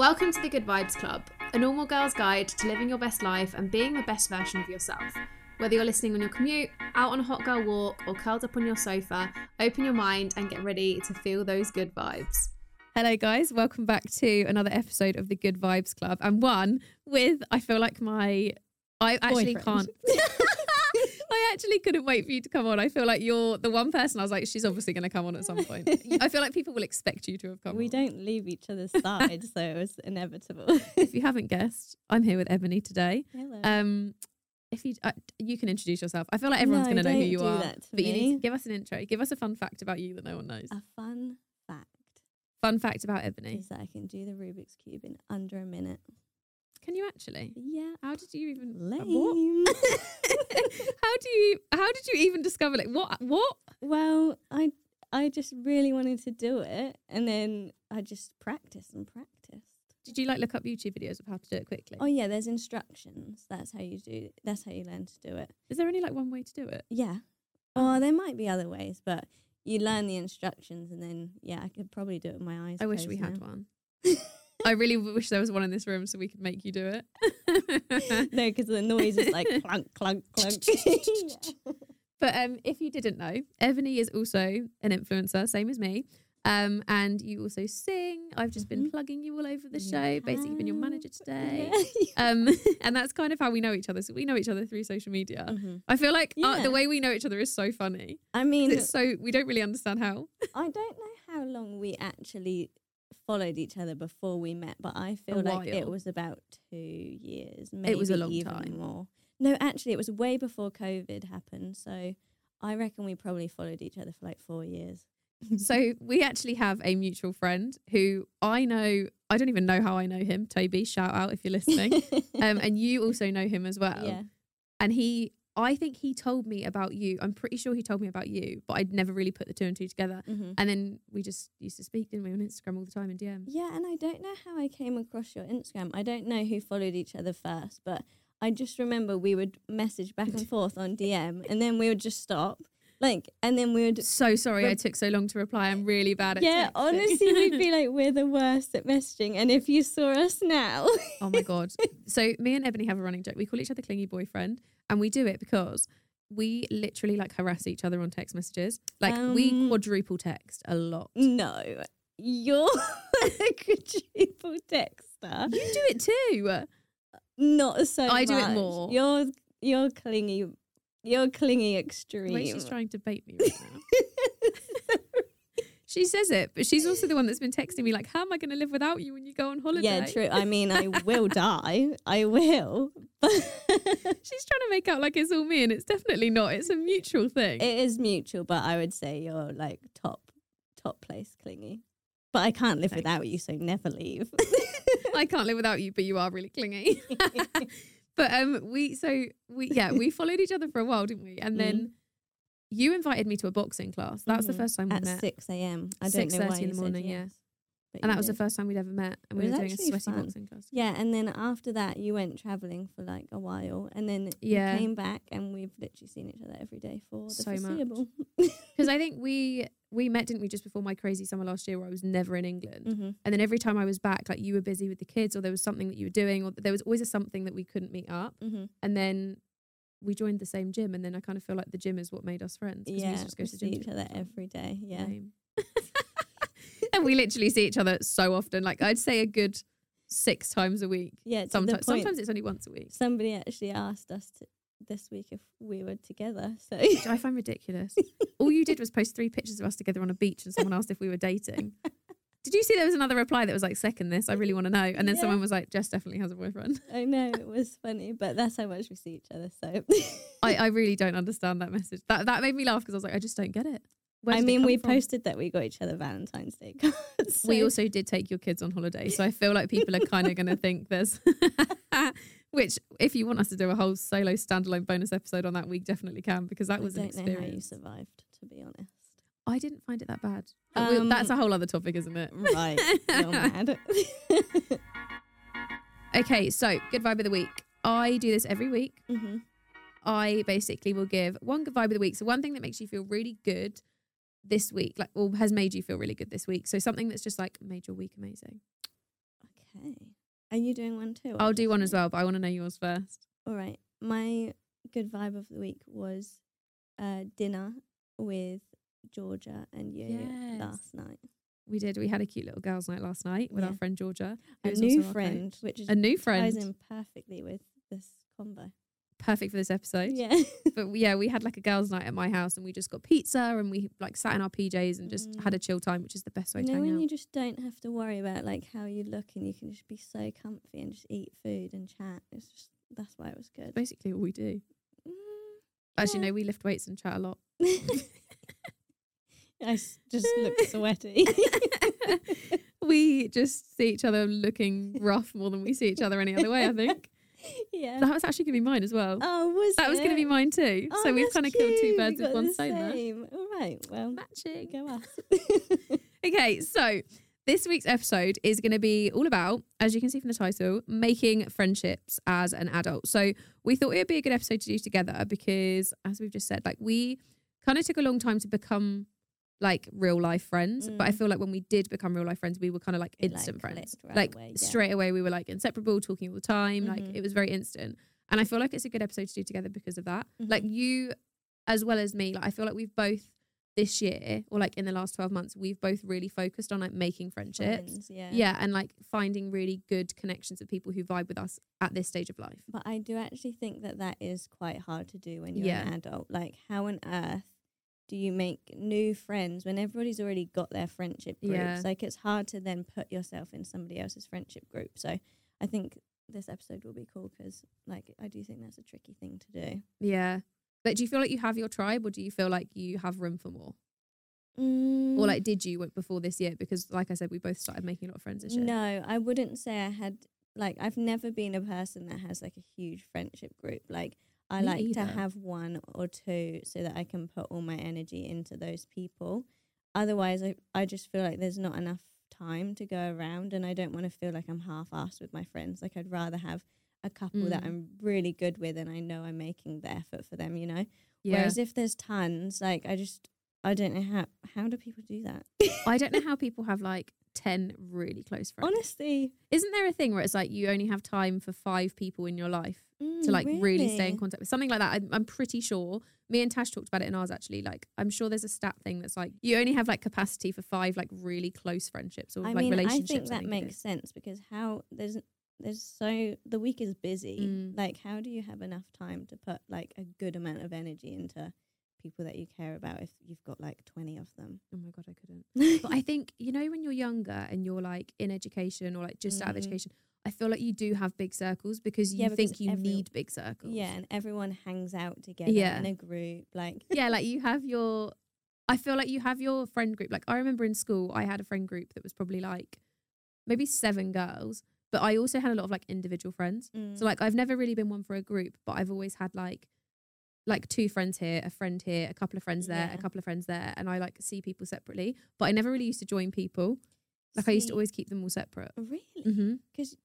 Welcome to the Good Vibes Club, a normal girl's guide to living your best life and being the best version of yourself. Whether you're listening on your commute, out on a hot girl walk, or curled up on your sofa, open your mind and get ready to feel those good vibes. Hello, guys. Welcome back to another episode of the Good Vibes Club, and one with I feel like my I actually Boyfriend. can't. I actually couldn't wait for you to come on. I feel like you're the one person I was like, she's obviously going to come on at some point. I feel like people will expect you to have come We on. don't leave each other's side, so it was inevitable. If you haven't guessed, I'm here with Ebony today. Hello. Um, if you uh, you can introduce yourself, I feel like everyone's No, going to know who you do are. that to but you need to give us an intro. Give us a fun fact about you that no one knows. a fun fact Fun fact about Ebony. is that I can do the Rubik's Cube in under a minute. Can you actually? Yeah. How did you even? uh, Lame. How do you? How did you even discover? Like what? What? well, I I just really wanted to do it, and then I just practiced and practiced. Did you like look up YouTube videos of how to do it quickly? Oh yeah, there's instructions. That's how you do. That's how you learn to do it. Is there only like one way to do it? Yeah. Oh, there might be other ways, but you learn the instructions, and then yeah, I could probably do it with my eyes. I wish we closed had one. I really wish there was one in this room so we could make you do it. no, because the noise is like clunk, clunk, clunk. Yeah. But um, if you didn't know, Ebony is also an influencer, same as me. Um, and you also sing. I've just been Mhm. plugging you all over the show. Basically, been your manager today. Yeah. Um, and that's kind of how we know each other. So we know each other through social media. Mhm. I feel like uh, Yeah. the way we know each other is so funny. I mean, It's so we don't really understand how. I don't know how long we actually followed each other before we met, but I feel like it was about two years. Maybe it was a long even time. more. No, actually, it was way before COVID happened. So I reckon we probably followed each other for like four years. So we actually have a mutual friend who I know. I don't even know how I know him. Toby, shout out if you're listening. um, and you also know him as well. yeah. And he, I think he told me about you. I'm pretty sure he told me about you, but I'd never really put the two and two together. hmm And then we just used to speak, didn't we, on Instagram all the time in DM. Yeah, and I don't know how I came across your Instagram. I don't know who followed each other first, but I just remember we would message back and forth on DM, and then we would just stop, like, and then we would. So sorry I took so long to reply. I'm really bad at Yeah, texting. honestly, we'd be like, we're the worst at messaging. And if you saw us now, Oh my god. So me and Ebony have a running joke. We call each other clingy boyfriend, and we do it because we literally like harass each other on text messages. Like we Um, quadruple text a lot. no, you're a quadruple texter. You do it too. Not so. I do it more. You're you're clingy. You're clingy extreme. Like she's trying to bait me right now. She says it, but she's also the one that's been texting me like, "How am I going to live without you when you go on holiday?" Yeah, true. I mean, I will die. I will. She's trying to make out like it's all me, and it's definitely not. It's a mutual thing. it is mutual, but I would say you're like top, top place clingy. But I can't live Thanks. without you, so never leave. I can't live without you, but you are really clingy. but um, we so we yeah we followed each other for a while, didn't we? And then you invited me to a boxing class. That was the first time we At met, 6 a.m. I don't know 6:30 why in the morning, yeah. yes, but and that was the first time we'd ever met, and It we were doing a sweaty fun. boxing class. Yeah, and then after that, you went traveling for like a while, and then Yeah. you came back, and we've literally seen each other every day for the So much. foreseeable. Because I think we we met, didn't we, just before my crazy summer last year, where I was never in England. hmm And then every time I was back, like you were busy with the kids, or there was something that you were doing, or there was always a something that we couldn't meet up. hmm And then we joined the same gym, and then I kind of feel like the gym is what made us friends. 'cause we Yeah, used to just go we to the see gym each other every day. Yeah. And we literally see each other so often. Like I'd say a good six times a week. Yeah, Sometimes, sometimes it's only once a week. somebody actually asked us to, this week if we were together. So Which I find ridiculous. All you did was post three pictures of us together on a beach, and someone asked if we were dating. Did you see there was another reply that was like, second this, I really want to know. And then Yeah. someone was like, Jess definitely has a boyfriend. I know it was funny, but that's how much we see each other. So I, I really don't understand that message. That that made me laugh because I was like, I just don't get it. Where I mean, we from? posted that we got each other Valentine's Day cards. We also did take your kids on holiday, so I feel like people are kind of going to think there's. Which, if you want us to do a whole solo standalone bonus episode on that, we definitely can because that I was an experience. don't know how you survived, to be honest. I didn't find it that bad. Um, that's a whole other topic, isn't it? Right, you're mad. Okay, so good vibe of the week. I do this every week. hmm I basically will give one good vibe of the week. So one thing that makes you feel really good this week, like or has made you feel really good this week. So something that's just like made your week amazing. Okay. Are you doing one too? I'll do one as well, but I want to know yours first. All right. My good vibe of the week was uh, dinner with Georgia and you Yes. last night. We did. We had a cute little girls' night last night with our friend Georgia. A new friend, which is A new ties friend. in perfectly with this combo. Perfect for this episode. Yeah. But yeah, we had like a girls' night at my house and we just got pizza and we like sat in our PJs and just Mm. had a chill time, which is the best way you to know hang when out. you just don't have to worry about like how you look and you can just be so comfy and just eat food and chat. It's just that's why it was good. Basically, all we do. Mm, Actually, yeah. no, we lift weights and chat a lot. I just look sweaty. we just see each other looking rough more than we see each other any other way, I think. yeah. That was actually going to be mine as well. Oh, was that was going to be mine too. Oh, so we've kind of killed two birds with one stone there. All right. Well, Matching. go us. Okay, so this week's episode is going to be all about, as you can see from the title, making friendships as an adult. So we thought it would be a good episode to do together because, as we've just said, like we kind of took a long time to become like real life friends. But I Mm. feel like when we did become real life friends, we were kind of like It, like, instant friends. right like away, yeah. straight away, we were like inseparable, talking all the time. Like Mhm. it was very instant. And I feel like it's a good episode to do together because of that. Like Mhm. you, as well as me, like I feel like we've both this year or like in the last 12 months, we've both really focused on like making friendships. Friends, yeah. Yeah. And like finding really good connections with people who vibe with us at this stage of life. But I do actually think that that is quite hard to do when you're Yeah. an adult. Like, how on earth do you make new friends when everybody's already got their friendship groups? Yeah. Like, it's hard to then put yourself in somebody else's friendship group. So I think this episode will be cool because, like, I do think that's a tricky thing to do. Yeah. Like, do you feel like you have your tribe or do you feel like you have room for more? Mm, Or like, did you before this year? Because, like I said, we both started making a lot of friends this year. No, I wouldn't say I had like I've never been a person that has like a huge friendship group. Like I Me like either. to have one or two so that I can put all my energy into those people. Otherwise I I just feel like there's not enough time to go around and I don't want to feel like I'm half assed with my friends. Like I'd rather have a couple that Mm. I'm really good with and I know I'm making the effort for them, you know? Yeah. Whereas if there's tons, like I just I don't know how how do people do that? I don't know how people have like 10 really close friends. Honestly, Isn't there a thing where it's like you only have time for five people in your life to mm, like really stay in contact with something like that? I'm, I'm pretty sure. Me and Tash talked about it in ours actually. Like, I'm sure there's a stat thing that's like you only have like capacity for five like really close friendships or I like mean, I relationships. think that makes sense because how there's there's so the week is busy. Mm. Like, how do you have enough time to put like a good amount of energy into people that you care about if you've got like twenty of them? Oh my god, I couldn't. But I think you know when you're younger and you're like in education or like just out of Mhm. education, I feel like you do have big circles because you Yeah, think because you every- need big circles. yeah, and everyone hangs out together Yeah. in a group. Like, yeah, like you have your. I feel like you have your friend group. Like I remember in school, I had a friend group that was probably like maybe seven girls, but I also had a lot of like individual friends. mm, So like I've never really been one for a group, but I've always had like like two friends here, a friend here, a couple of friends there, Yeah. a couple of friends there, and I like see people separately. But I never really used to join people. Like I used to always keep them all separate. really Mm-hmm. because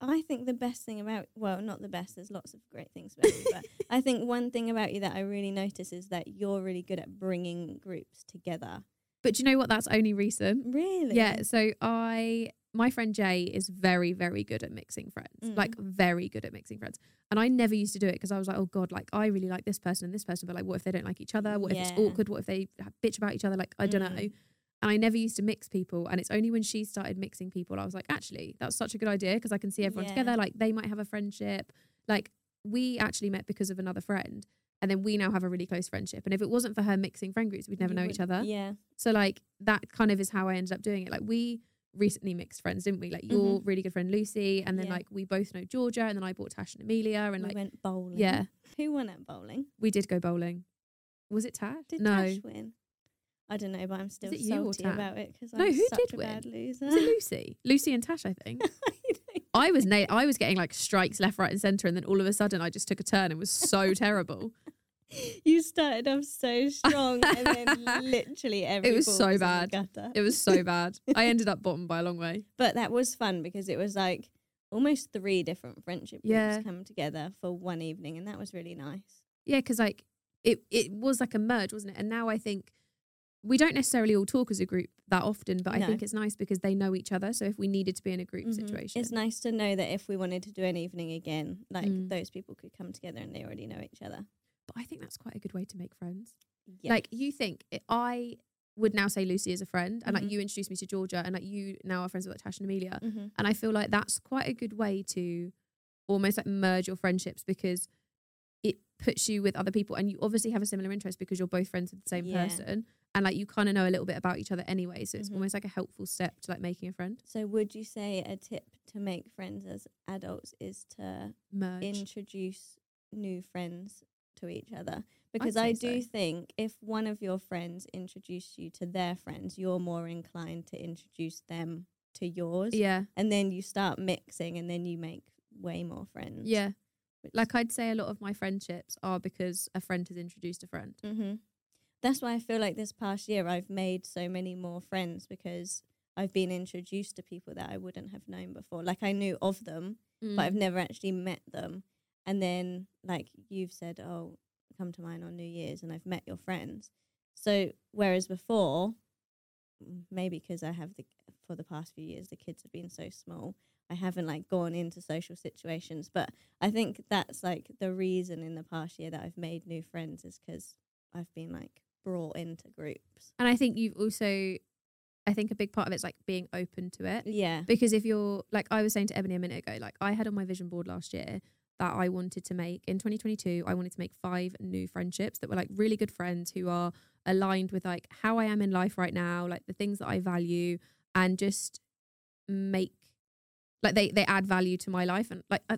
I think the best thing about well, not the best. There's lots of great things about you, but I think one thing about you that I really notice is that you're really good at bringing groups together. But do you know what? That's only recent. Really? Yeah. So I, my friend Jay is very, very good at mixing friends. Mm. Like very good at mixing friends. And I never used to do it because I was like, oh god, like I really like this person and this person, but like, what if they don't like each other? What if it's awkward? What if they bitch about each other? Like I don't know. Mm. And I never used to mix people. And it's only when she started mixing people, I was like, actually, that's such a good idea because I can see everyone Yeah. together. Like they might have a friendship. Like we actually met because of another friend. And then we now have a really close friendship. And if it wasn't for her mixing friend groups, we'd never You know each other. Yeah. So like that kind of is how I ended up doing it. Like we recently mixed friends, didn't we? Like your really good friend Lucy, and then Mm-hmm. Yeah. like we both know Georgia, and then I bought Tash and Amelia, and we like went bowling. yeah, Who won at bowling? we did go bowling. Was it Tash? Did no, Tash win? I don't know, but I'm still it you or salty about it because No, I'm who such did a win? bad loser. was it Lucy? Lucy and Tash, I think. I was na- I was getting like strikes left, right, and centre, and then all of a sudden I just took a turn and was so terrible. you started off so strong, and then literally every was so bad. It was so bad. I ended up bottom by a long way. But that was fun because it was like almost three different friendship groups Yeah. come together for one evening, and that was really nice. Yeah, because like it it was like a merge, wasn't it? And now I think we don't necessarily all talk as a group that often, but I No. think it's nice because they know each other. So if we needed to be in a group Mhm. situation, It's nice to know that if we wanted to do an evening again, like Mm. those people could come together and they already know each other. But I think that's quite a good way to make friends. Yes. Like you think i- I would now say Lucy is a friend, and Mhm. like you introduced me to Georgia, and like you now are friends with like Tash and Amelia, Mhm. and I feel like that's quite a good way to almost like merge your friendships because it puts you with other people, and you obviously have a similar interest because you're both friends with the same Yeah. person, and like you kind of know a little bit about each other anyway. So it's Mhm. almost like a helpful step to like making a friend. So, would you say a tip to make friends as adults is to Merge. introduce new friends to each other? Because I do so. think if one of your friends introduce you to their friends, you're more inclined to introduce them to yours. yeah, And then you start mixing and then you make way more friends. yeah. Like I'd say a lot of my friendships are because a friend has introduced a friend. hmm That's why I feel like this past year I've made so many more friends because I've been introduced to people that I wouldn't have known before. Like I knew of them, Mm. but I've never actually met them. And then, like you've said, oh, come to mine on New Year's, and I've met your friends. So whereas before, maybe because I have the for the past few years the kids have been so small, I haven't like gone into social situations. But I think that's like the reason in the past year that I've made new friends is because I've been like brought into groups. And I think you've also, I think a big part of it's like being open to it. Yeah. Because if you're, like I was saying to Ebony a minute ago, like I had on my vision board last year that I wanted to make in 2022, I wanted to make five new friendships that were like really good friends who are aligned with like how I am in life right now, like the things that I value, and just make. Like they, they add value to my life and like uh,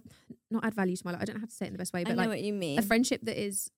not add value to my life. I don't know how to say it in the best way, but like what you mean. a friendship that is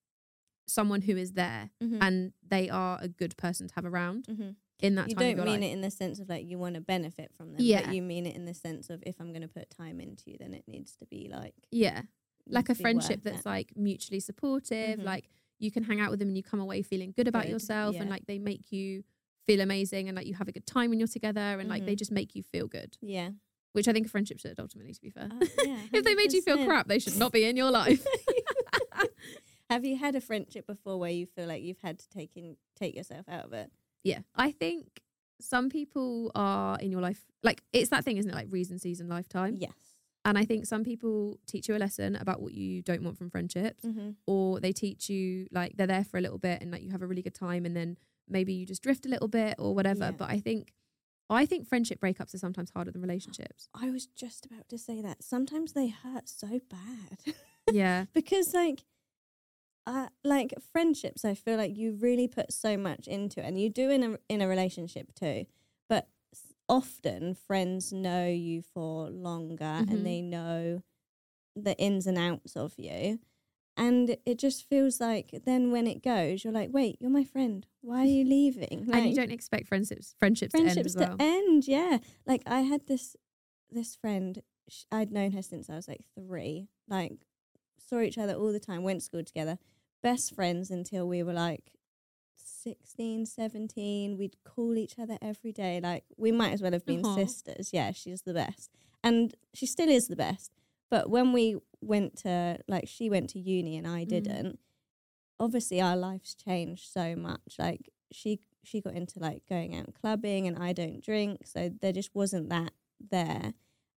someone who is there Mhm. and they are a good person to have around Mhm. In that you don't mean life. it in the sense of like you want to benefit from them. Yeah. But you mean it in the sense of if I'm going to put time into you, then it needs to be like Yeah, like a needs to be friendship that's it. like mutually supportive. Mhm. Like you can hang out with them and you come away feeling good about Good, yourself, and like they make you feel amazing, and like you have a good time when you're together, and like they Mhm. just make you feel good. yeah. Which I think a friendship should ultimately, to be fair. Uh, yeah, if they made you feel crap, they should not be in your life. Have you had a friendship before where you feel like you've had to take in take yourself out of it? Yeah, I think some people are in your life like it's that thing, isn't it? Like reason, season, lifetime. Yes. And I think some people teach you a lesson about what you don't want from friendships, Mm-hmm. or they teach you like they're there for a little bit and like you have a really good time, and then maybe you just drift a little bit or whatever. Yeah. But I think, I think friendship breakups are sometimes harder than relationships. I was just about to say that. Sometimes they hurt so bad. yeah, because like uh, like friendships i feel like you really put so much into it and you do in a in a relationship too but often friends know you for longer Mhm. and they know the ins and outs of you and it just feels like then when it goes you're like wait you're my friend. Why are you leaving? And you don't expect friendships friendships, to end friendships as well. to end yeah. Like i had this this friend i'd known her since i was like three. Like saw each other all the time went to school together best friends until we were like 16 17 we'd call each other every day. Like we might as well have been Aw. sisters. Yeah she's the best. And she still is the best. But when we went to like she went to uni and i Mm. didn't obviously our lives changed so much. Like she she got into like going out clubbing and I don't drink. So there just wasn't that there.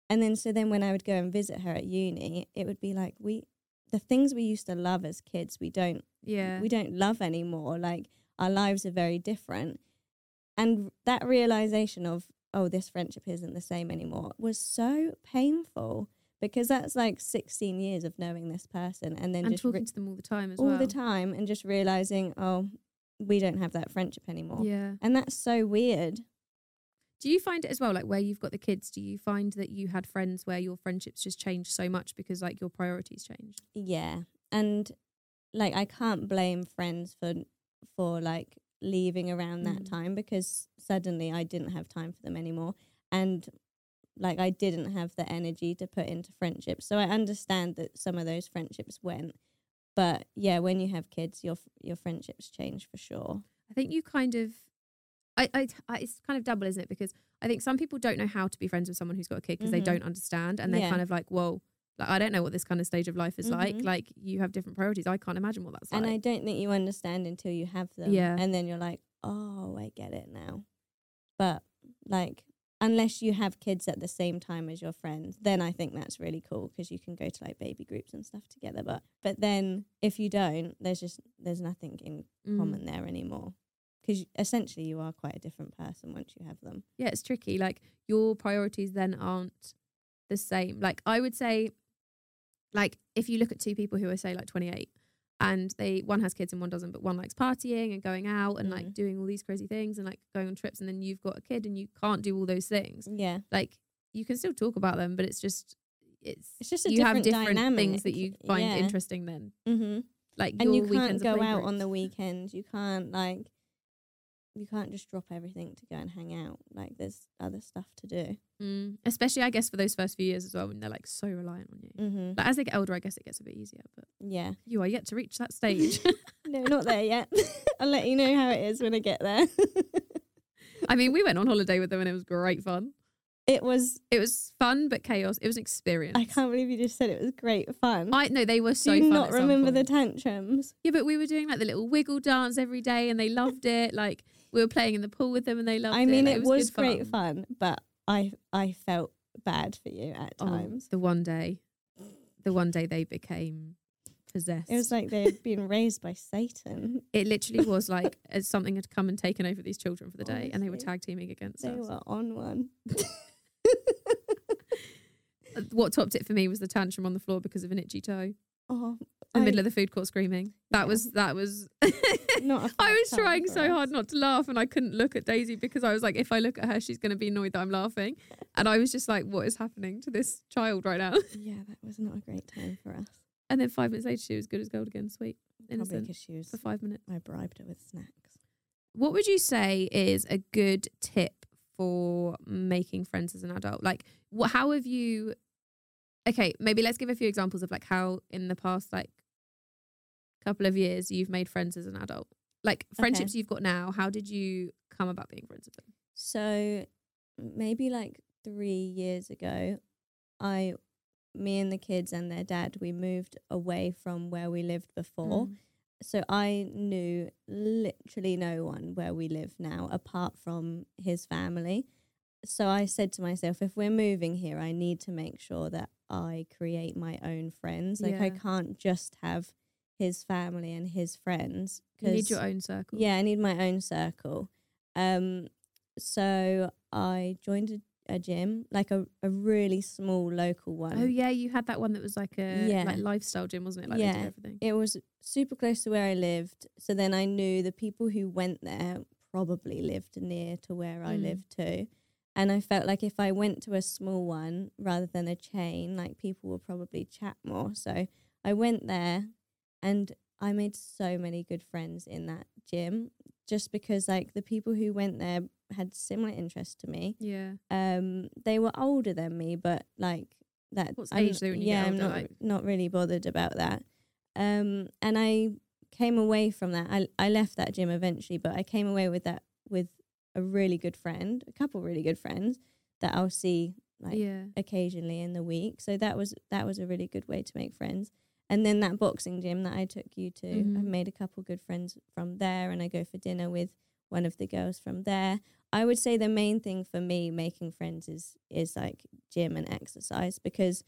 And then so then when I would go and visit her at uni it would be like we the things we used to love as kids we don't yeah, we don't love anymore. Like our lives are very different. And that realization of oh this friendship isn't the same anymore was so painful because that's like 16 years of knowing this person and then and just re- talking to them all the time as all well. the time and just realizing oh we don't have that friendship anymore. Yeah. and that's so weird Do you find it as well, like where you've got the kids? Do you find that you had friends where your friendships just changed so much because like your priorities changed? yeah and like i can't blame friends for for like leaving around that Mm. time because suddenly i didn't have time for them anymore and like i didn't have the energy to put into friendships so i understand that some of those friendships went but yeah when you have kids your your friendships change for sure I think you kind of, I, I, I, it's kind of double, isn't it? Because I think some people don't know how to be friends with someone who's got a kid because Mhm. they don't understand, and they're Yeah. kind of like, whoa, like I don't know what this kind of stage of life is like. Mhm. Like you have different priorities. I can't imagine what that's like. and i don't think you understand until you have them Yeah. and then you're like oh i get it now But like, unless you have kids at the same time as your friends, then I think that's really cool because you can go to like baby groups and stuff together. But but then if you don't, there's just there's nothing in Mm. common there anymore because essentially you are quite a different person once you have them. yeah, it's tricky. Like your priorities then aren't the same. Like I would say, like if you look at two people who are say like 28 and they one has kids and one doesn't, but one likes partying and going out and like Mm. doing all these crazy things and like going on trips, and then you've got a kid and you can't do all those things. Yeah, Like you can still talk about them, but it's just it's it's just a you different have different dynamic. things that you find yeah. interesting then. Mm-hmm. Like and you can't go out on the weekend. You can't like you can't just drop everything to go and hang out. Like there's other stuff to do. Mm. Especially, I guess, for those first few years as well, when they're like so reliant on you. Mm-hmm. Like as they get older, I guess it gets a bit easier. But Yeah. you are yet to reach that stage. No, not there yet. I'll let you know how it is when I get there. I mean, we went on holiday with them and it was great fun. it was. It was fun but chaos. It was an experience. I can't believe you just said it was great fun. I no, they were so Do you not remember the tantrums? yeah, but we were doing like the little wiggle dance every day, and they loved it. Like we were playing in the pool with them, and they loved it. I mean, Like, it was, good great fun, but I I felt bad for you at Oh, times. the one day, the one day they became possessed. It was like they'd been raised by Satan. it literally was like as something had come and taken over these children for the day, and they were tag teaming against They us. were on one. Uh, What topped it for me was the tantrum on the floor because of an itchy toe. Oh, In the middle of the food court screaming. That Yeah. was that was Not a I was trying so us. hard not to laugh and I couldn't look at Daisy because I was like, if I look at her, she's gonna be annoyed that I'm laughing. And I was just like, what is happening to this child right now? Yeah, that was not a great time for us. And then five minutes later she was good as gold again, sweet. Probably Innocent. because she was. For five minutes. I bribed her with snacks. What would you say is a good tip for making friends as an adult? Like what how have you okay, maybe let's give a few examples of like how in the past like couple of years you've made friends as an adult. Like friendships you've got now, how did you come about being friends with them? So maybe like three years ago, I, me and the kids and their dad, we moved away from where we lived before. Mm. So I knew literally no one where we live now apart from his family. So I said to myself, if we're moving here, I need to make sure that I create my own friends. Like I can't just have his family and his friends. You need your own circle. yeah, I need my own circle. Um, so I joined a, a gym, like a, a really small local one. Oh yeah, you had that one that was like a Yeah. like lifestyle gym, wasn't it? Like Yeah. did everything. It was super close to where I lived. So then I knew the people who went there probably lived near to where I Mm. lived too. And I felt like if I went to a small one rather than a chain, like people would probably chat more. So I went there and I made so many good friends in that gym just because like the people who went there had similar interests to me. Yeah. Um they were older than me, but like that What's I'm- age though when you get yeah, I'm not like- not really bothered about that. Um and I came away from that. I I left that gym eventually, but I came away with that with a really good friend, a couple really good friends that I'll see like yeah. occasionally in the week. So that was that was a really good way to make friends. And then that boxing gym that I took you to, I've Mhm. made a couple good friends from there and I go for dinner with one of the girls from there. I would say the main thing for me making friends is is like gym and exercise because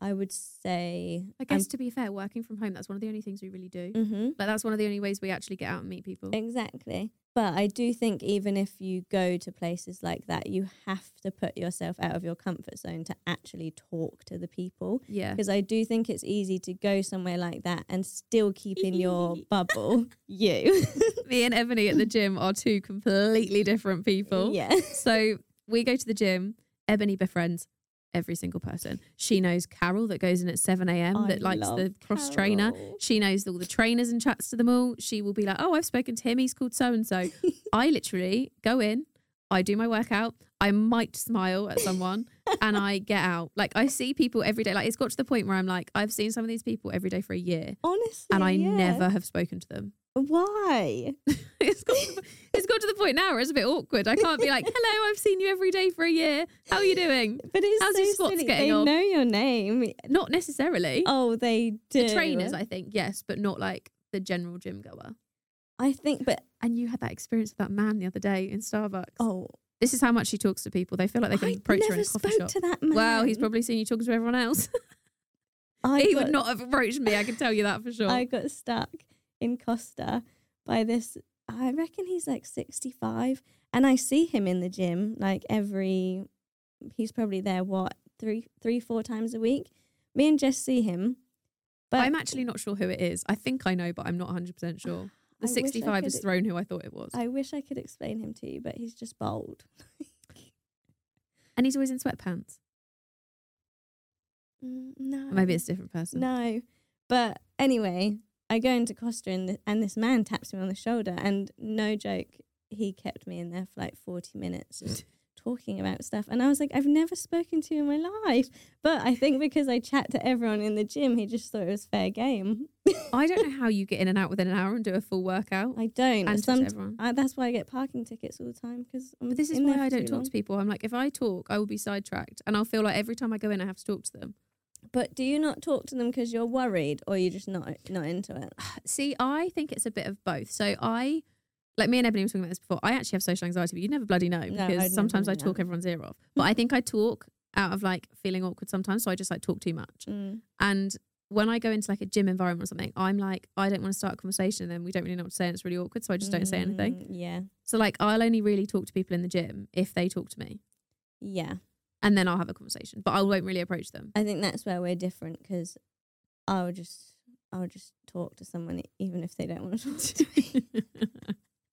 I would say I guess to be fair, working from home, that's one of the only things we really do. hmm Like that's one of the only ways we actually get out and meet people. Exactly. But I do think even if you go to places like that, you have to put yourself out of your comfort zone to actually talk to the people. Yeah. Because I do think it's easy to go somewhere like that and still keep in your bubble you. Me and Ebony at the gym are two completely different people. yeah. So we go to the gym. Ebony befriends every single person. She knows Carol that goes in at 7 a.m. that likes the cross trainer. She knows all the trainers and chats to them all. She will be like, Oh, I've spoken to him. He's called so and so. I literally go in, I do my workout, I might smile at someone, and I get out. Like, I see people every day. Like, it's got to the point where I'm like, I've seen some of these people every day for a year, Honestly. and I yeah. never have spoken to them. Why? it's, got to it's got to the point now where it's a bit awkward. I can't be like, hello, I've seen you every day for a year. How are you doing? But it's How's so your squats silly. getting they on? know your name. Not necessarily. Oh, they do. the trainers, I think, yes, but not like the general gym goer. I think, but And you had that experience with that man the other day in Starbucks. oh, This is how much she talks to people. They feel like they can I approach her in a coffee shop. to that man. Wow, he's probably seen you talking to everyone else. I he got, would not have approached me. I can tell you that for sure. I got stuck in Costa by this. I reckon he's like sixty-five, and I see him in the gym like every. He's probably there what three, three, four times a week. Me and Jess see him, but I'm actually not sure who it is. I think I know, but I'm not 100% sure. The I 65 is thrown who I thought it was. I wish I could explain him to you, but he's just bold. and he's always in sweatpants. Mm, no, Or maybe it's a different person. No, but anyway, I go into Costa and th- and this man taps me on the shoulder, and no joke, he kept me in there for like forty minutes just talking about stuff, and I was like, I've never spoken to you in my life, but I think because I chat to everyone in the gym, he just thought it was fair game. I don't know how you get in and out within an hour and do a full workout. I don't. and Some, everyone. I, that's why I get parking tickets all the time because. But this is why I don't talk to people. I'm like, if I talk, I will be sidetracked, and I'll feel like every time I go in, I have to talk to them. But do you not talk to them because you're worried, or you're just not not into it? See, I think it's a bit of both. So I, like me and Ebony were talking about this before. I actually have social anxiety, but you never bloody know No, because I'd sometimes I talk that. everyone's ear off. But I think I talk out of like feeling awkward sometimes, so I just like talk too much. Mm. And when I go into like a gym environment or something, I'm like, I don't want to start a conversation, and then we don't really know what to say, and it's really awkward, so I just don't say anything. Mm, Yeah, So like, I'll only really talk to people in the gym if they talk to me, yeah. And then I'll have a conversation. But I won't really approach them. I think that's where we're different because I would just I would just talk to someone even if they don't want to talk to me.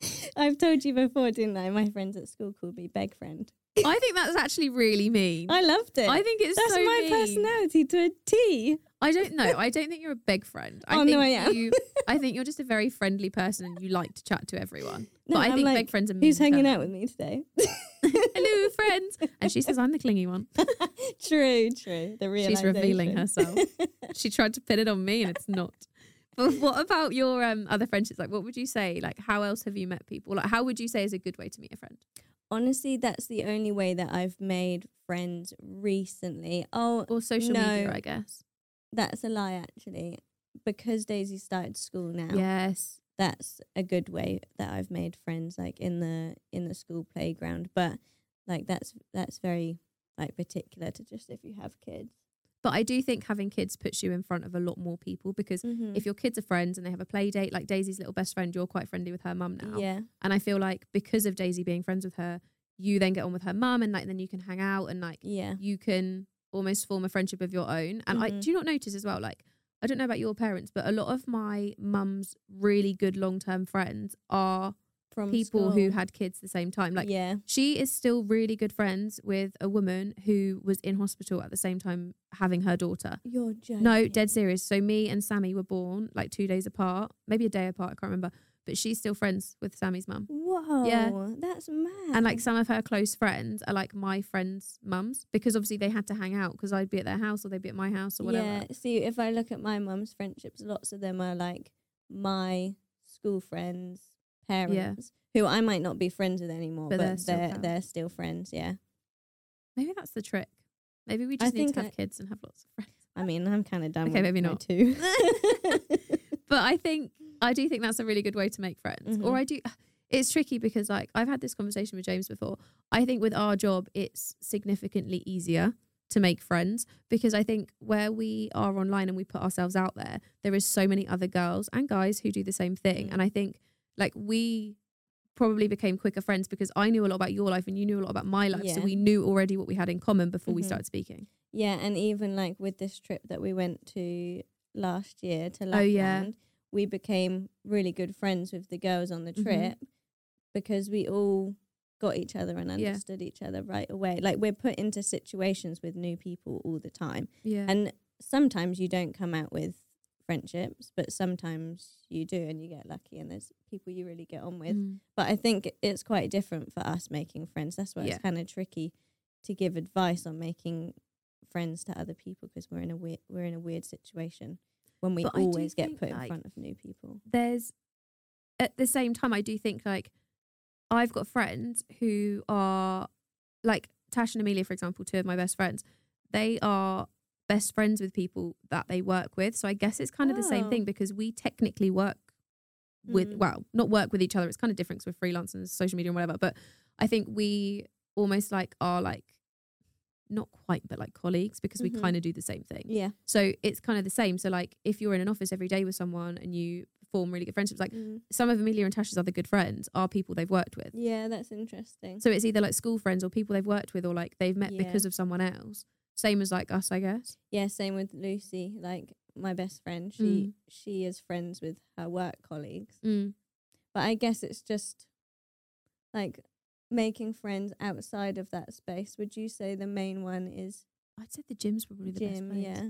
I've told you before, didn't I? My friends at school called me beg friend. I think that's actually really mean. I loved it. I think it's that's so my mean. personality to a T. I don't know. I don't think you're a beg friend. I Oh, think no, I am. You, I think you're just a very friendly person and you like to chat to everyone. No, but I I'm think like, beg friends are mean. Who's hanging out with me today? Friends. And she says I'm the clingy one. true, true. The She's revealing herself. she tried to pin it on me and it's not. But what about your um, other friendships? Like, what would you say? Like, how else have you met people? Like, how would you say is a good way to meet a friend? Honestly, that's the only way that I've made friends recently. Oh, Or social media, I guess. that's a lie, actually. Because Daisy started school now. Yes. that's a good way that I've made friends like in the in the school playground but like that's that's very like particular to just if you have kids But I do think having kids puts you in front of a lot more people because mm-hmm. if your kids are friends and they have a play date, like Daisy's little best friend, you're quite friendly with her mum now. yeah And I feel like because of Daisy being friends with her, you then get on with her mum and like then you can hang out and like yeah you can almost form a friendship of your own. And I Mhm. do not notice as well, like I don't know about your parents, but a lot of my mum's really good long term friends are from people who had kids the same time. Like yeah she is still really good friends with a woman who was in hospital at the same time having her daughter. you're joking No, dead serious. So me and Sammy were born like two days apart, maybe a day apart, I can't remember. But she's still friends with Sammy's mum. whoa yeah, that's mad And like some of her close friends are like my friends' mums because obviously they had to hang out because I'd be at their house or they'd be at my house or whatever. yeah see if I look at my mum's friendships lots of them are like my school friends parents who I might not be friends with anymore But but, they're still they're they're still friends yeah Maybe that's the trick. Maybe we I just need think to have I- kids and have lots of friends. I mean I'm kind of done Okay, with maybe not. too. But I think I do think that's a really good way to make friends. Or Mhm. I do it's tricky because like I've had this conversation with James before. I think with our job it's significantly easier to make friends because I think where we are online and we put ourselves out there, there is so many other girls and guys who do the same thing. Mm. And I think like we probably became quicker friends because I knew a lot about your life and you knew a lot about my life. So we knew already what we had in common before we Mhm. started speaking. Yeah, and even like with this trip that we went to last year to Lapland, Oh, yeah. we became really good friends with the girls on the Mhm. trip because we all got each other and Yeah. understood each other right away. Like we're put into situations with new people all the time. Yeah. And sometimes you don't come out with friendships, but sometimes you do and you get lucky and there's people you really get on with. Mm. But I think it's quite different for us making friends. That's why Yeah. it's kind of tricky to give advice on making friends to other people because we're in a weird we're in a weird situation when we But always get put in front of new people. there's at the same time I do think like I've got friends who are like Tash and Amelia, for example, two of my best friends. They are best friends with people that they work with. So I guess it's kind of the same Oh. thing because we technically work with Mm. well, not work with each other. It's kind of different 'cause we're freelance and social media and whatever. But I think we almost like are like not quite but like colleagues because we Mhm. kind of do the same thing. Yeah. So it's kind of the same. So like if you're in an office every day with someone and you form really good friendships, like Mm. some of Amelia and Tasha's other good friends are people they've worked with. Yeah, that's interesting. So it's either like school friends or people they've worked with or like they've met Yeah. because of someone else. Same as like us, I guess. Yeah, same with Lucy, like my best friend. She Mm. she is friends with her work colleagues. Mm. But I guess it's just like making friends outside of that space. Would you say the main one is I'd say the gym's probably the best gym? place. Yeah.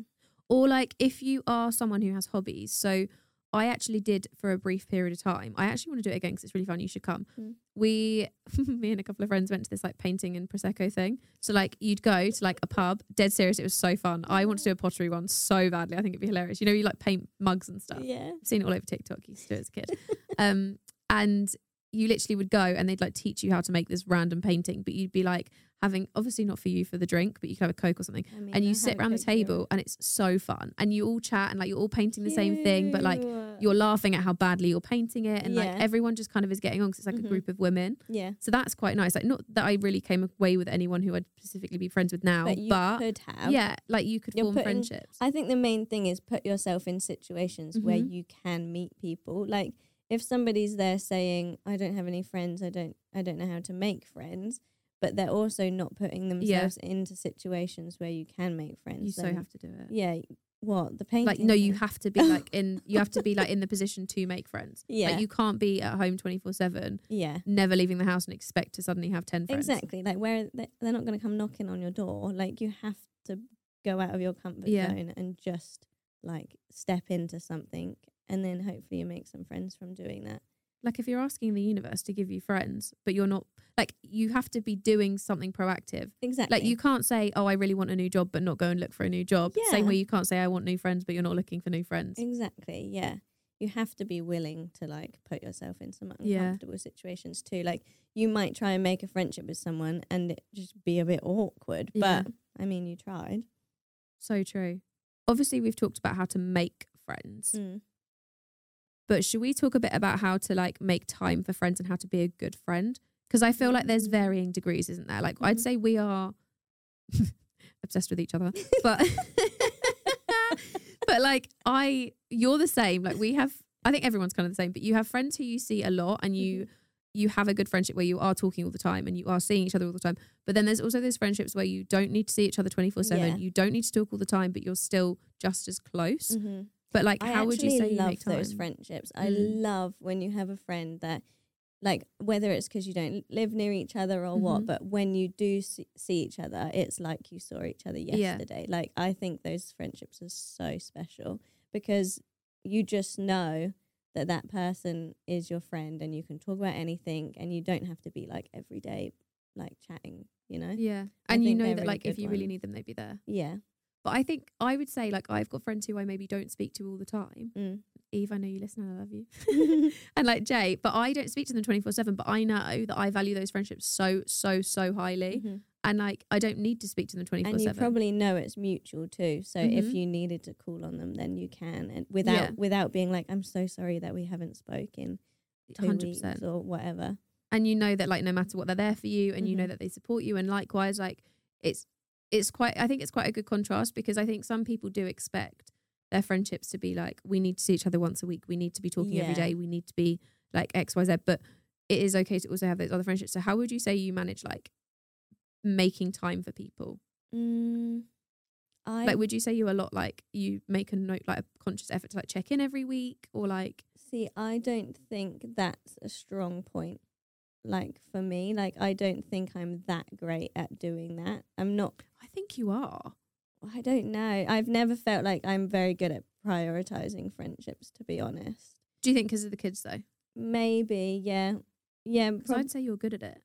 Or like if you are someone who has hobbies. So I actually did for a brief period of time. I actually want to do it again because it's really fun. You should come. Mm. We, me and a couple of friends went to this like painting and prosecco thing. So like you'd go to like a pub. Dead serious. It was so fun. I want to do a pottery one so badly. I think it'd be hilarious. You know, you like paint mugs and stuff. Yeah. I've seen it all over TikTok. Used to do it as a kid. um, and you literally would go and they'd like teach you how to make this random painting, but you'd be like having obviously not for you for the drink, but you could have a coke or something I mean, and I you sit around the table and it's so fun and you all chat and like you're all painting the same thing but like you're laughing at how badly you're painting it and Yeah. like everyone just kind of is getting on because it's like Mhm. a group of women yeah. so that's quite nice like not that I really came away with anyone who I'd specifically be friends with now But you but could have. yeah like you could You're form putting- friendships I think the main thing is put yourself in situations where Mhm. you can meet people. Like if somebody's there saying, "I don't have any friends. I don't. I don't know how to make friends," but they're also not putting themselves into situations where you can make friends. you so have to do it Yeah. What the painting? like no you have to be like in you have to be like in the position to make friends Yeah. like you can't be at home 24 7 Yeah. never leaving the house and expect to suddenly have 10 friends Exactly. Like where they- they're not going to come knocking on your door. Like you have to go out of your comfort Yeah. zone and just like step into something, and then hopefully you make some friends from doing that. Like if you're asking the universe to give you friends but you're not like you have to be doing something proactive Exactly. like you can't say oh i really want a new job but not go and look for a new job yeah. same way you can't say i want new friends but you're not looking for new friends Exactly. Yeah. You have to be willing to like put yourself in some Yeah. uncomfortable situations too. Like you might try and make a friendship with someone and it just be a bit awkward. Yeah. But I mean you tried. so true obviously we've talked about how to make friends Mm. But should we talk a bit about how to like make time for friends and how to be a good friend? Because i feel like there's Mm. varying degrees isn't there? Like i'd Mhm. say we are obsessed with each other but but like I you're the same. Like we have I think everyone's kind of the same but you have friends who you see a lot and you you have a good friendship where you are talking all the time and you are seeing each other all the time. But then there's also those friendships where you don't need to see each other 24/7 you don't need to talk all the time but you're still just as close. Mhm. But like I how would you say you love those friendships. I Mm. love when you have a friend that, like, whether it's because you don't live near each other or what, Mhm. but when you do see, see each other, it's like you saw each other Yeah. yesterday. Like, I think those friendships are so special because you just know that that person is your friend and you can talk about anything and you don't have to be like every day, like chatting, you know? yeah I and you know that like if you really need them they'd be there Yeah. But I think I would say like I've got friends who I maybe don't speak to all the time Mm. Eve I know you listen and I love you and like Jay, but I don't speak to them 24 7. But I know that I value those friendships so, so, so highly. Mhm. And like, I don't need to speak to them 24 7. and you probably know it's mutual too. So if Mhm. you needed to call on them, then you can, and without Yeah. without being like, "I'm so sorry that we haven't spoken two 100%. weeks or whatever." And you know that like, no matter what, they're there for you and you know Mhm. that they support you. And likewise, like, it's, it's quite, I think it's quite a good contrast because I think some people do expect their friendships to be like, we need to see each other once a week. We need to be talking every Yeah. day. We need to be like X, Y, Z. But it is okay to also have those other friendships. So how would you say you manage like making time for people? Mm, I like would you say you a lot like you make a note like a conscious effort to like check in every week or like see. I don't think that's a strong point. Like for me, like I don't think I'm that great at doing that. I'm not. Think you are I don't know. I've never felt like I'm very good at prioritizing friendships. To be honest, do you think because of the kids though maybe yeah, yeah. prob- i'd say you're good at it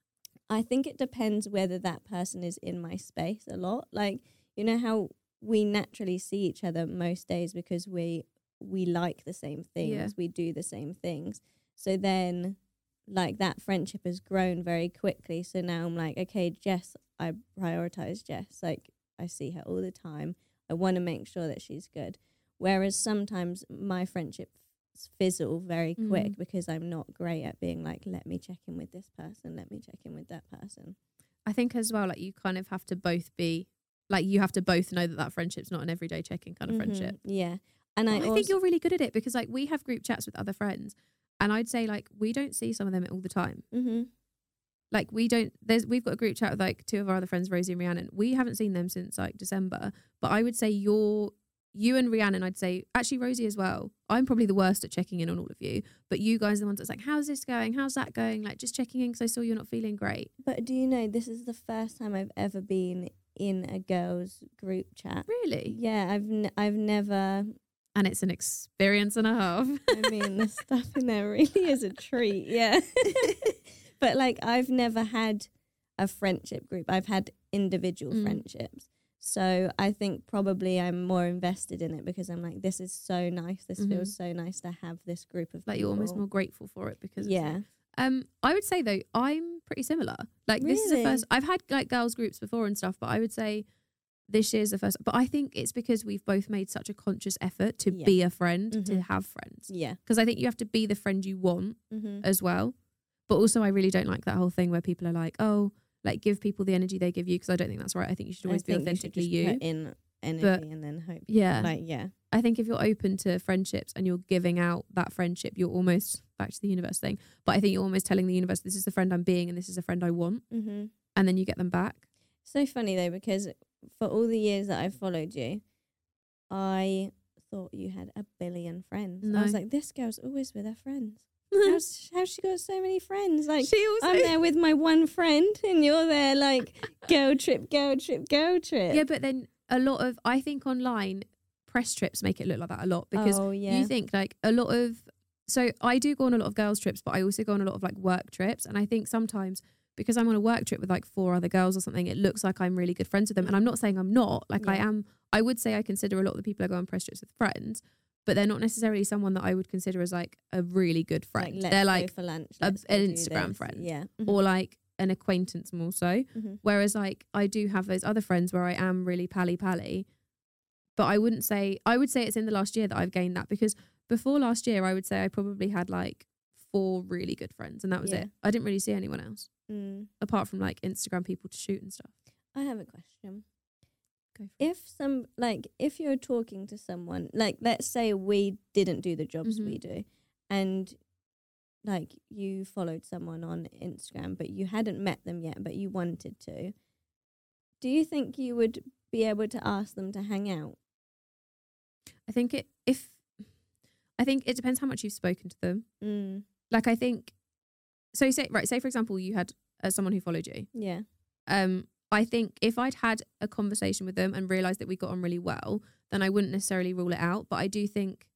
I think it depends whether that person is in my space a lot. Like, you know how we naturally see each other most days because we we like the same things, Yeah. we do the same things. So then like that friendship has grown very quickly. So now I'm like, okay, Jess, I prioritize Jess. Like I see her all the time. I want to make sure that she's good. Whereas sometimes my friendships fizzle very quick Mm. because I'm not great at being like, let me check in with this person, let me check in with that person. I think as well, like you kind of have to both be like you have to both know that that friendship's not an everyday check-in kind of Mhm. friendship. Yeah. And I, I, think you're really good at it because like we have group chats with other friends, and I'd say like we don't see some of them all the time. hmm Like we don't. There's we've got a group chat with like two of our other friends, Rosie and Rhiannon. We haven't seen them since like December, but I would say you're you and Rhiannon. I'd say actually Rosie as well. I'm probably the worst at checking in on all of you, but you guys are the ones that's like, how's this going? How's that going? Like just checking in because I saw you're not feeling great. But do you know this is the first time I've ever been in a girls' group chat? Really? Yeah, I've n- I've never. And it's an experience and a half. I mean, the stuff in there really is a treat. Yeah, but like I've never had a friendship group. I've had individual Mm. friendships. So I think probably I'm more invested in it because I'm like, this is so nice. This Mhm. feels so nice to have this group of like you're almost more grateful for it because Yeah. Um, I would say though, I'm pretty similar. Like this is the first I've had like girls groups before and stuff, but I would say this year's the first. But I think it's because we've both made such a conscious effort to Yeah. be a friend, to Mhm. have friends. Yeah. Because I think you have to be the friend you want Mm-hmm. as well. But also, I really don't like that whole thing where people are like, oh, like give people the energy they give you. Because I don't think that's right. I think you should always be authentically you. put in energy and then hope. yeah. Like yeah. I think if you're open to friendships and you're giving out that friendship, you're almost back to the universe thing. But I think you're almost telling the universe, this is the friend I'm being and this is a friend I want. Mm-hmm. And then you get them back. So funny though, because for all the years that I've followed you, I thought you had a billion friends. I was like, this girl's always with her friends. How's, how's she got so many friends? Like, she also. I'm there with my one friend, and you're there like, go trip, go trip, go trip. yeah, but then a lot of, I think online, press trips make it look like that a lot because oh yeah, you think like a lot of so I do go on a lot of girls trips, but I also go on a lot of like work trips. And I think sometimes because I'm on a work trip with like four other girls or something, it looks like I'm really good friends with them. And I'm not saying I'm not. Like I am I would say I consider a lot of the people I go on press trips with friends, but they're not necessarily someone that I would consider as like a really good friend. let's they're like for lunch, a- an Instagram this. friend. Yeah, or like an acquaintance more so. Mhm. Whereas like I do have those other friends where I am really pally pally. But I wouldn't say I would say it's in the last year that I've gained that because before last year I would say I probably had like four really good friends and that was Yeah. it. I didn't really see anyone else Mm. apart from like Instagram people to shoot and stuff. I have a question. Go for it. if some like if you're talking to someone like let's say we didn't do the jobs we Mhm. do and like you followed someone on Instagram but you hadn't met them yet but you wanted to do you think you would be able to ask them to hang out I think it if I think it depends how much you've spoken to them. mm. Like I think so say right, say for example you had uh, someone who followed you. yeah um I think if I'd had a conversation with them and realized that we got on really well, then I wouldn't necessarily rule it out. But I do think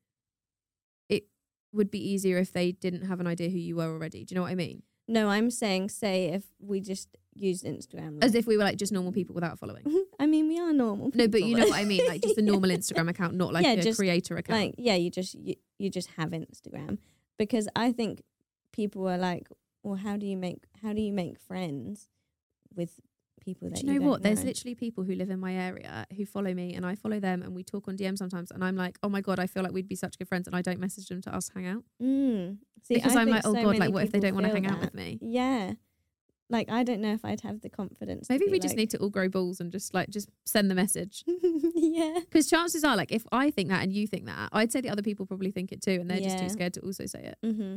it would be easier if they didn't have an idea who you were already. Do you know what I mean? no I'm saying say if we just used Instagram As if we were like just normal people without following. I mean we are normal No, but you know what I mean, like just a normal Instagram account, not like Yeah, a just, creator account. like yeah you just you, you just have instagram because i think people are like well how do you make how do you make friends with people that Do you know what? There's literally people who live in my area who follow me and I follow them and we talk on DM sometimes and I'm like, oh my God, I feel like we'd be such good friends and I don't message them to ask hang out. mm. See, because I I'm like, oh so God, like what if they don't want to hang out with me? yeah like i don't know if i'd have the confidence Maybe be we just need to all grow balls and just like just send the message. yeah Because chances are, like, if I think that and you think that, I'd say the other people probably think it too, and they're just too scared to also say it. hmm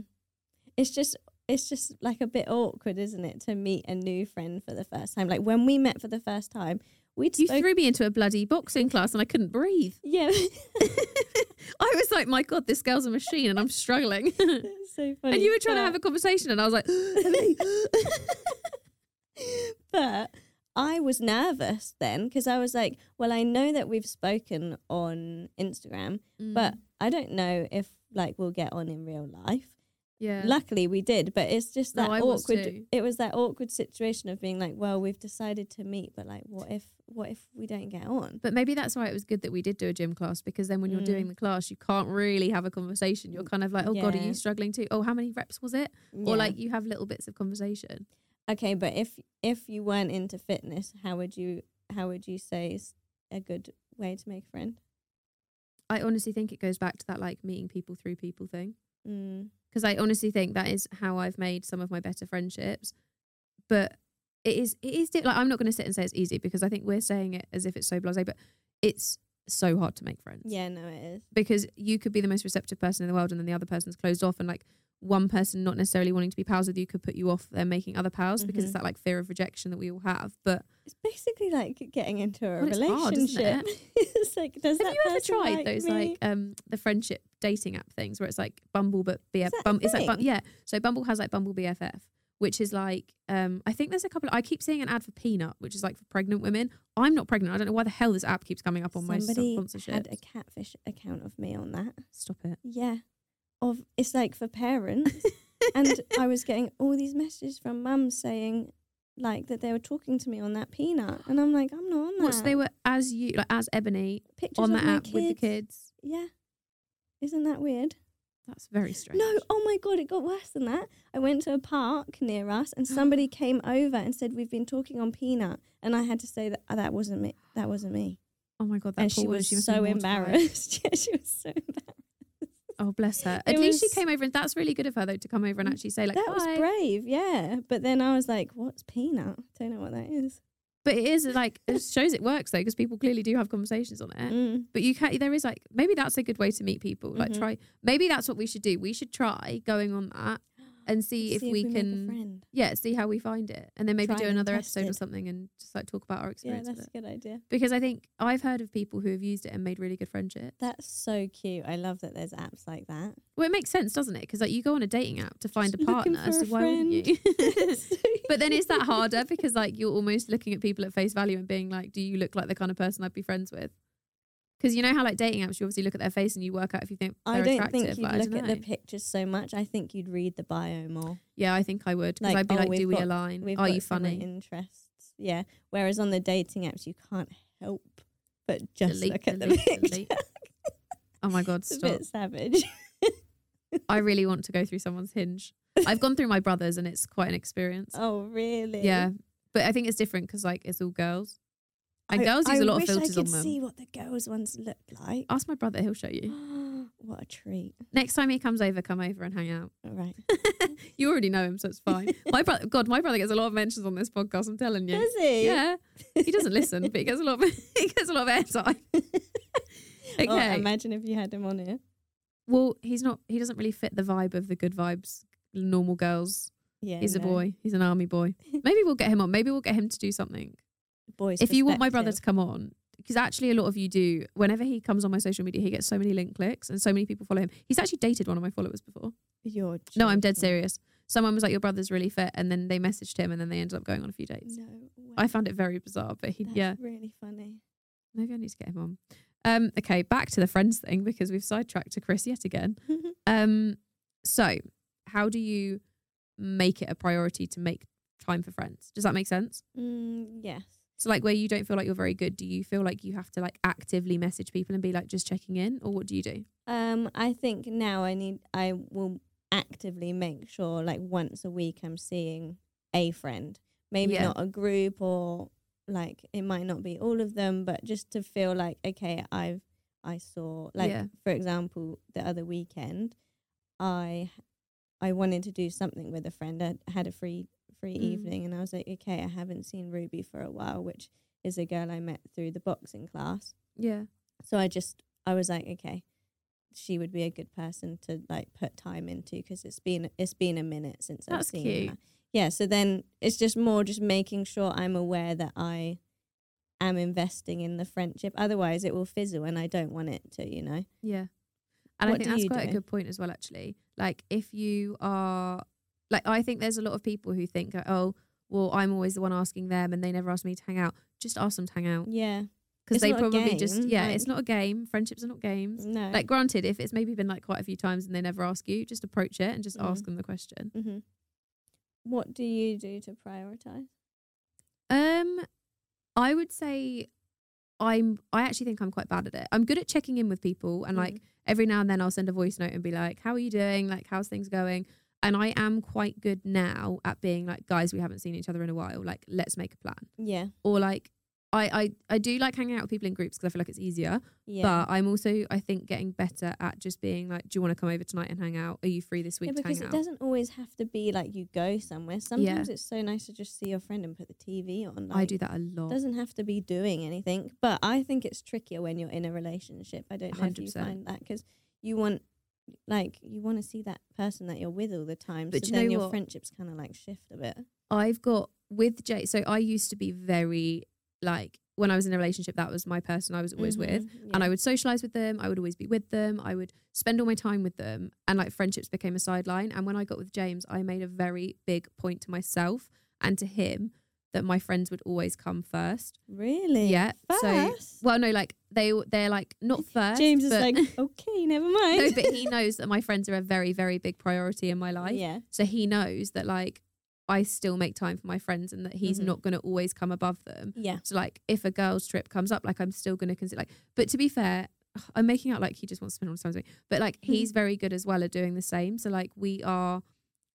it's just it's just like a bit awkward isn't it to meet a new friend for the first time like when we met for the first time we'd You spoke- threw me into a bloody boxing class and I couldn't breathe. yeah I was like, my God, this girl's a machine and I'm struggling. It's so funny and you were trying to have a conversation, and I was like, but I was nervous then because I was like, well, I know that we've spoken on Instagram, but mm. I don't know if like we'll get on in real life. Yeah. Luckily, we did, but it's just that was awkward. It was that awkward situation of being like, well, we've decided to meet, but like, what if, what if we don't get on? But maybe that's why it was good that we did do a gym class because then when you're doing Mm. the class, you can't really have a conversation. You're kind of like, oh God, are you struggling too? Oh, how many reps was it? Yeah. Or like you have little bits of conversation. okay, but if if you weren't into fitness, how would you how would you say is a good way to make a friend? I honestly think it goes back to that like meeting people through people thing. Mm. Because I honestly think that is how I've made some of my better friendships. But it is it is like I'm not going to sit and say it's easy because I think we're saying it as if it's so blasé, but it's so hard to make friends. Yeah, no, it is. because you could be the most receptive person in the world and then the other person's closed off and like one person not necessarily wanting to be pals with you could put you off them making other pals because Mhm. it's that like fear of rejection that we all have but It's basically like getting into a Well, it's hard, isn't relationship. it's like, does have you ever tried like those me? like um the friendship dating app things where it's like bumble but BF Is that a bum, it's like yeah so bumble has like bumble bff which is like um i think there's a couple i keep seeing an ad for peanut which is like for pregnant women i'm not pregnant i don't know why the hell this app keeps coming up on Somebody my sponsorship had a catfish account of me on that. stop it Yeah. Of it's like for parents. and I was getting all these messages from mums saying like that they were talking to me on that peanut. And I'm like, I'm not on that. what so they were as you like as ebony pictures on that app with the kids Yeah. Isn't that weird? that's very strange No, oh my god, it got worse than that. I went to a park near us and somebody came over and said we've been talking on peanut and I had to say that "Oh, that wasn't me. That wasn't me. Oh my god, that and she was she so embarrassed. yeah, she was so embarrassed. Oh bless her. At It least she came over, and that's really good of her though to come over and actually say like, that was brave, yeah. But then I was like, what's peanut? Don't know what that is. But it is like it shows it works though because people clearly do have conversations on it. Mm. But you can't. there is like maybe that's a good way to meet people. Like Mhm. try maybe that's what we should do. We should try going on that and see, if we, make a can friend. yeah see how we find it and then maybe Tried do another episode or something and just like talk about our experience Yeah, that's a good idea. Because I think I've heard of people who have used it and made really good friendships. That's so cute. I love that there's apps like that. Well, it makes sense, doesn't it? Because like you go on a dating app to find a Just looking partner, so a why wouldn't friend. you? but then is that harder because like you're almost looking at people at face value and being like, do you look like the kind of person I'd be friends with? Because you know how like dating apps, you obviously look at their face and you work out if you think they're I don't attractive. think you'd I look at the pictures so much. I think you'd read the bio more. yeah, I think I would because Like, I'd be oh, like, do we got- align? We've Are you funny? Interests. Yeah. Whereas on the dating apps, you can't help but just Delete, look at the delete, picture. delete. Oh my god, stop! It's a bit savage. I really want to go through someone's hinge. I've gone through my brother's and it's quite an experience. oh, really? Yeah, but I think it's different because like it's all girls, and I- girls use I a lot of filters I on could them. see what the girls' ones look like. Ask my brother; he'll show you. what a treat. Next time he comes over, come over and hang out. All right. you already know him, so it's fine. My brother, God, my brother gets a lot of mentions on this podcast. I'm telling you. Does he? Yeah, he doesn't listen, but he gets a lot of he gets a lot of airtime. okay. Oh, imagine if you had him on here. well, he's not. He doesn't really fit the vibe of the good vibes, normal girls. Yeah. He's a boy. He's an army boy. Maybe we'll get him on. Maybe we'll get him to do something. Boys. if you want my brother to come on, because actually a lot of you do. Whenever he comes on my social media, he gets so many link clicks and so many people follow him. He's actually dated one of my followers before. You're No, I'm dead joking. serious. Someone was like, "Your brother's really fit," and then they messaged him, and then they ended up going on a few dates. No. Way. I found it very bizarre, but he, That's yeah, really funny. maybe I need to get him on. Um, okay, back to the friends thing because we've sidetracked to Chris yet again. Um, so how do you make it a priority to make time for friends? Does that make sense? mm, yes. So like where you don't feel like you're very good, do you feel like you have to like actively message people and be like just checking in, or what do you do? Um, I think now I need I will actively make sure like once a week I'm seeing a friend. Maybe Yeah. not a group or like it might not be all of them, but just to feel like okay, I've I saw like Yeah. for example, the other weekend I I wanted to do something with a friend. I had a free free Mm. evening and I was like, okay, I haven't seen Ruby for a while, which is a girl I met through the boxing class. Yeah, So I just I was like, okay, she would be a good person to like put time into because it's been it's been a minute since That's I've seen cute. her. Yeah, so then it's just more just making sure I'm aware that I am investing in the friendship. Otherwise, it will fizzle, and I don't want it to. You know. yeah. And I think that's quite a good point as well. Actually, like if you are like, I think there's a lot of people who think, oh, well, I'm always the one asking them, and they never ask me to hang out. Just ask them to hang out Yeah. because they probably just yeah, like- it's not a game. Friendships are not games. No. Like, granted, if it's maybe been like quite a few times and they never ask you, just approach it and just Mm. ask them the question. hmm What do you do to prioritize? Um, I would say I'm. I actually think I'm quite bad at it. I'm good at checking in with people, and like every now and then I'll send a voice note and be like, "How are you doing? Like, how's things going?" And I am quite good now at being like, "Guys, we haven't seen each other in a while. Like, let's make a plan." yeah. Or like, I, I I do like hanging out with people in groups because I feel like it's easier. Yeah. But I'm also I think getting better at just being like, do you want to come over tonight and hang out? Are you free this week yeah, to because it out? doesn't always have to be like you go somewhere. Sometimes it's so nice to just see your friend and put the TV on. Like, I do that a lot. doesn't have to be doing anything. But I think it's trickier when you're in a relationship. I don't know if you find that because you want, like, you want to see that person that you're with all the time. But so you then your what? friendships kind of like shift a bit. I've got with Jay. So I used to be very like when I was in a relationship, that was my person I was always with. Mhm, And yeah. I would socialize with them. I would always be with them. I would spend all my time with them. And like friendships became a sideline. And when I got with James, I made a very big point to myself and to him that my friends would always come first. really, Yeah. So First? well, no, like they they're like not first. James is like, okay, never mind. no, but he knows that my friends are a very very big priority in my life. yeah, So he knows that like I still make time for my friends and that he's Mhm. not going to always come above them. yeah, So like if a girl's trip comes up, like I'm still going to consider like. But to be fair, I'm making out like he just wants to spend all the time with me, but like he's very good as well at doing the same. So like we are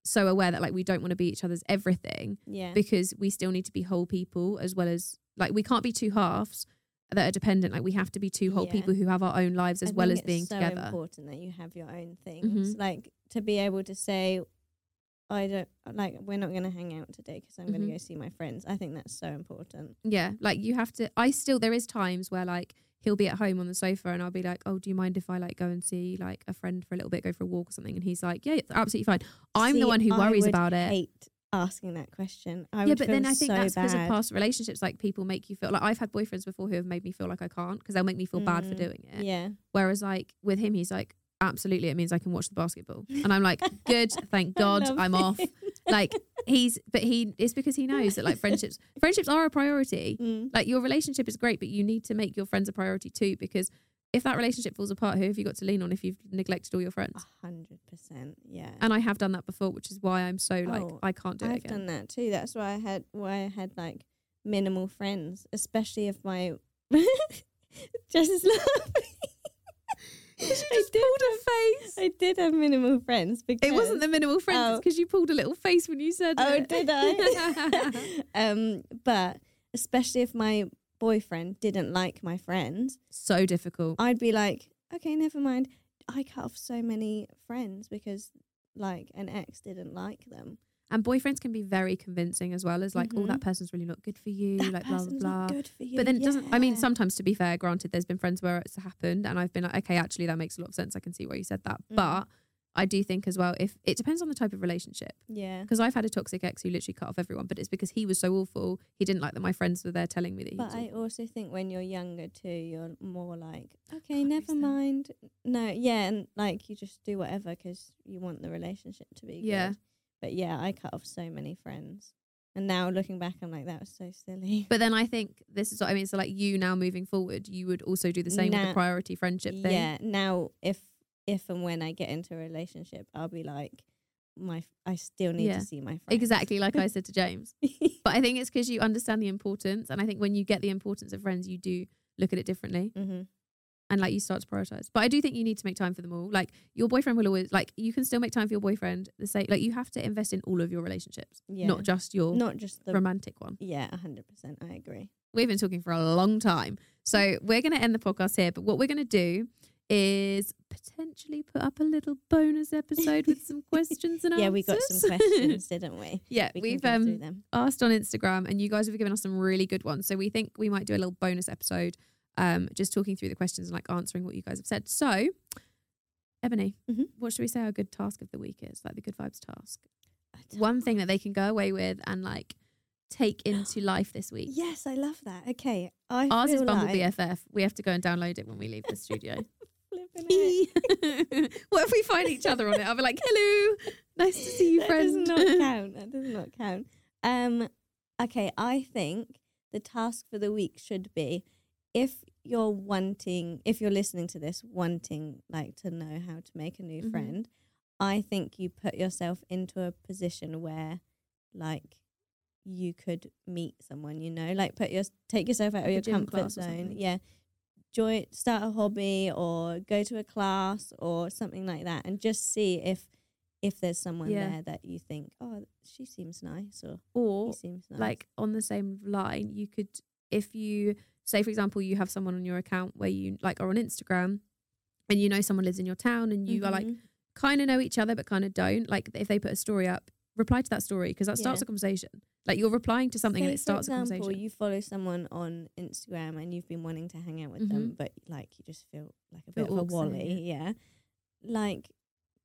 so aware that like we don't want to be each other's everything yeah. because we still need to be whole people as well as like we can't be two halves that are dependent. Like we have to be two whole Yeah. people who have our own lives as I well as being it's so together. important that you have your own things. Mhm. Like to be able to say, I don't like. We're not going to hang out today because I'm going Mhm. to go see my friends. I think that's so important. Yeah, like you have to. I still there is times where like he'll be at home on the sofa and I'll be like, oh, do you mind if I like go and see like a friend for a little bit, go for a walk or something? And he's like, yeah, it's absolutely fine. I'm See, the one who worries about it. Hate asking that question. I yeah, would but then I think so that's because of past relationships. Like people make you feel like I've had boyfriends before who have made me feel like I can't because they'll make me feel bad for Mm, doing it. Yeah, Whereas like with him, he's like, absolutely, it means I can watch the basketball, and I'm like, good, thank God, I'm off. it. Like he's, but he it's because he knows that like friendships, friendships are a priority. Mm. Like your relationship is great, but you need to make your friends a priority too because if that relationship falls apart, who have you got to lean on if you've neglected all your friends? A hundred percent. Yeah. And I have done that before, which is why I'm so like Oh, I can't do it I've done that too. That's why I had why I had like minimal friends, especially if my Jess is laughing. I just did pulled a have- face. I did have minimal friends because It wasn't the minimal friends Oh. because you pulled a little face when you said Oh, it. did I? um, but especially if my boyfriend didn't like my friends, so difficult. I'd be like, okay, never mind. I cut off so many friends because like an ex didn't like them. And boyfriends can be very convincing as well as like, oh, Mhm. that person's really not good for you, That like blah blah blah. not good for you. But then it doesn't. I mean, sometimes to be fair, granted, there's been friends where it's happened, and I've been like, okay, actually, that makes a lot of sense. I can see why you said that. Mhm. But I do think as well, if it depends on the type of relationship, yeah. because I've had a toxic ex who literally cut off everyone, but it's because he was so awful. He didn't like that my friends were there telling me that he But. I also think when you're younger too, you're more like, okay, Can't never mind. No, yeah, and like you just do whatever because you want the relationship to be Yeah. good. But yeah, I cut off so many friends, and now looking back, I'm like, that was so silly. But then I think this is what I mean. So like you now moving forward, you would also do the same with the priority friendship thing. Yeah. Now, if if and when I get into a relationship, I'll be like, my I still need Yeah. to see my friends. Exactly like I said to James. But I think it's because you understand the importance, and I think when you get the importance of friends, you do look at it differently. hmm and like you start to prioritize. But I do think you need to make time for them all. Like your boyfriend will always like you can still make time for your boyfriend. The same like you have to invest in all of your relationships, Yeah. not just your Not just the. romantic one. yeah, hundred percent. I agree. We've been talking for a long time, so we're going to end the podcast here. But what we're going to do is potentially put up a little bonus episode with some questions and Yeah, answers. Yeah, we got some questions, didn't we? yeah, We we've can go through um asked on Instagram, and you guys have given us some really good ones. So we think we might do a little bonus episode, um, just talking through the questions and like answering what you guys have said. So, Ebony, Mhm. what should we say our good task of the week is? Like the good vibes task. One thing that they can go away with and like take into life this week. Yes, I love that. Okay, I Ours is Bumble like BFF. We have to go and download it when we leave the studio. what if we find each other on it? I'll be like, "Hello, nice to see you, that friend." does not count. That does not count. Um, okay, I think the task for the week should be if you're wanting, if you're listening to this, wanting like to know how to make a new Mhm. friend, I think you put yourself into a position where, like, you could meet someone. You know, like put your take yourself out of your comfort zone. Yeah. Join, start a hobby or go to a class or something like that, and just see if if there's someone Yeah. there that you think, oh, she seems nice or or he seems nice. like on the same line, you could if you say, for example, you have someone on your account where you like are on Instagram and you know someone lives in your town and you are like Mhm. kind of know each other but kind of don't. Like if they put a story up, reply to that story because that starts Yeah. a conversation. Like you're replying to something and Say, it starts for a example, conversation. you follow someone on Instagram and you've been wanting to hang out with them, but like you just feel like a Feel bit of a wally. Yeah. Like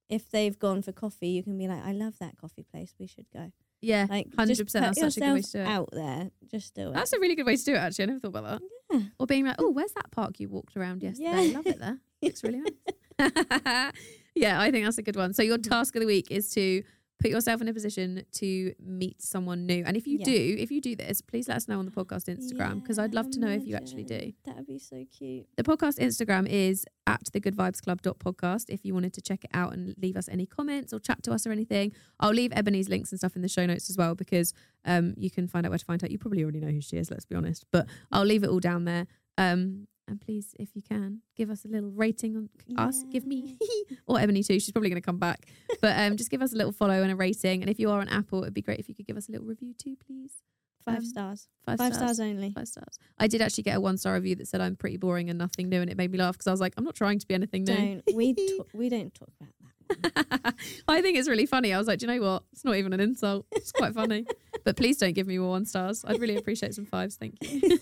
if they've gone for coffee, you can be like, I love that coffee place. We should go. Yeah, Like, hundred percent. That's such a good way to do it. out there. Just do it. That's a really good way to do it. Actually, I never thought about that. Yeah. Or being like, oh, where's that park you walked around yesterday? Yeah. Love it there. Looks really nice. yeah, I think that's a good one. So your mm. task of the week is to put yourself in a position to meet someone new. And if you Yeah. do, if you do this, please let us know on the podcast Instagram because I'd Yeah, love to know if you actually do. That would be so cute. The podcast Instagram is at the good vibes club podcast. If you wanted to check it out and leave us any comments or chat to us or anything, I'll leave Ebony's links and stuff in the show notes as well because um, you can find out where to find her. You probably already know who she is, let's be honest, but I'll leave it all down there. Um, and please, if you can, give us a little rating on us. Give me or Ebony too. She's probably going to come back, but um, just give us a little follow and a rating. And if you are on Apple, it'd be great if you could give us a little review too, please. Five Um, stars. Five, Five stars. stars only. Five stars. I did actually get a one star review that said I'm pretty boring and nothing new, and it made me laugh because I was like, I'm not trying to be anything new. Don't we? We don't talk about that. I think it's really funny. I was like, do you know what? It's not even an insult. It's quite funny. but please don't give me more one stars. I'd really appreciate some fives. Thank you.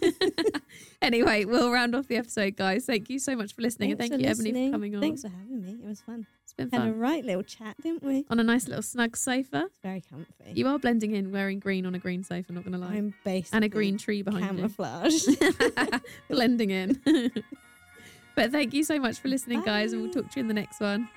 Anyway, we'll round off the episode, guys. Thank you so much for listening, Thanks and thank you, Ebony, for coming on. Thanks for having me. It was fun. It's been fun. Had a right little chat, didn't we? On a nice little snug sofa. It's very comfy. You are blending in, wearing green on a green sofa. Not gonna lie, I'm basically and a green tree behind camouflage. you, blending in. but thank you so much for listening, guys, and we'll talk to you in the next one.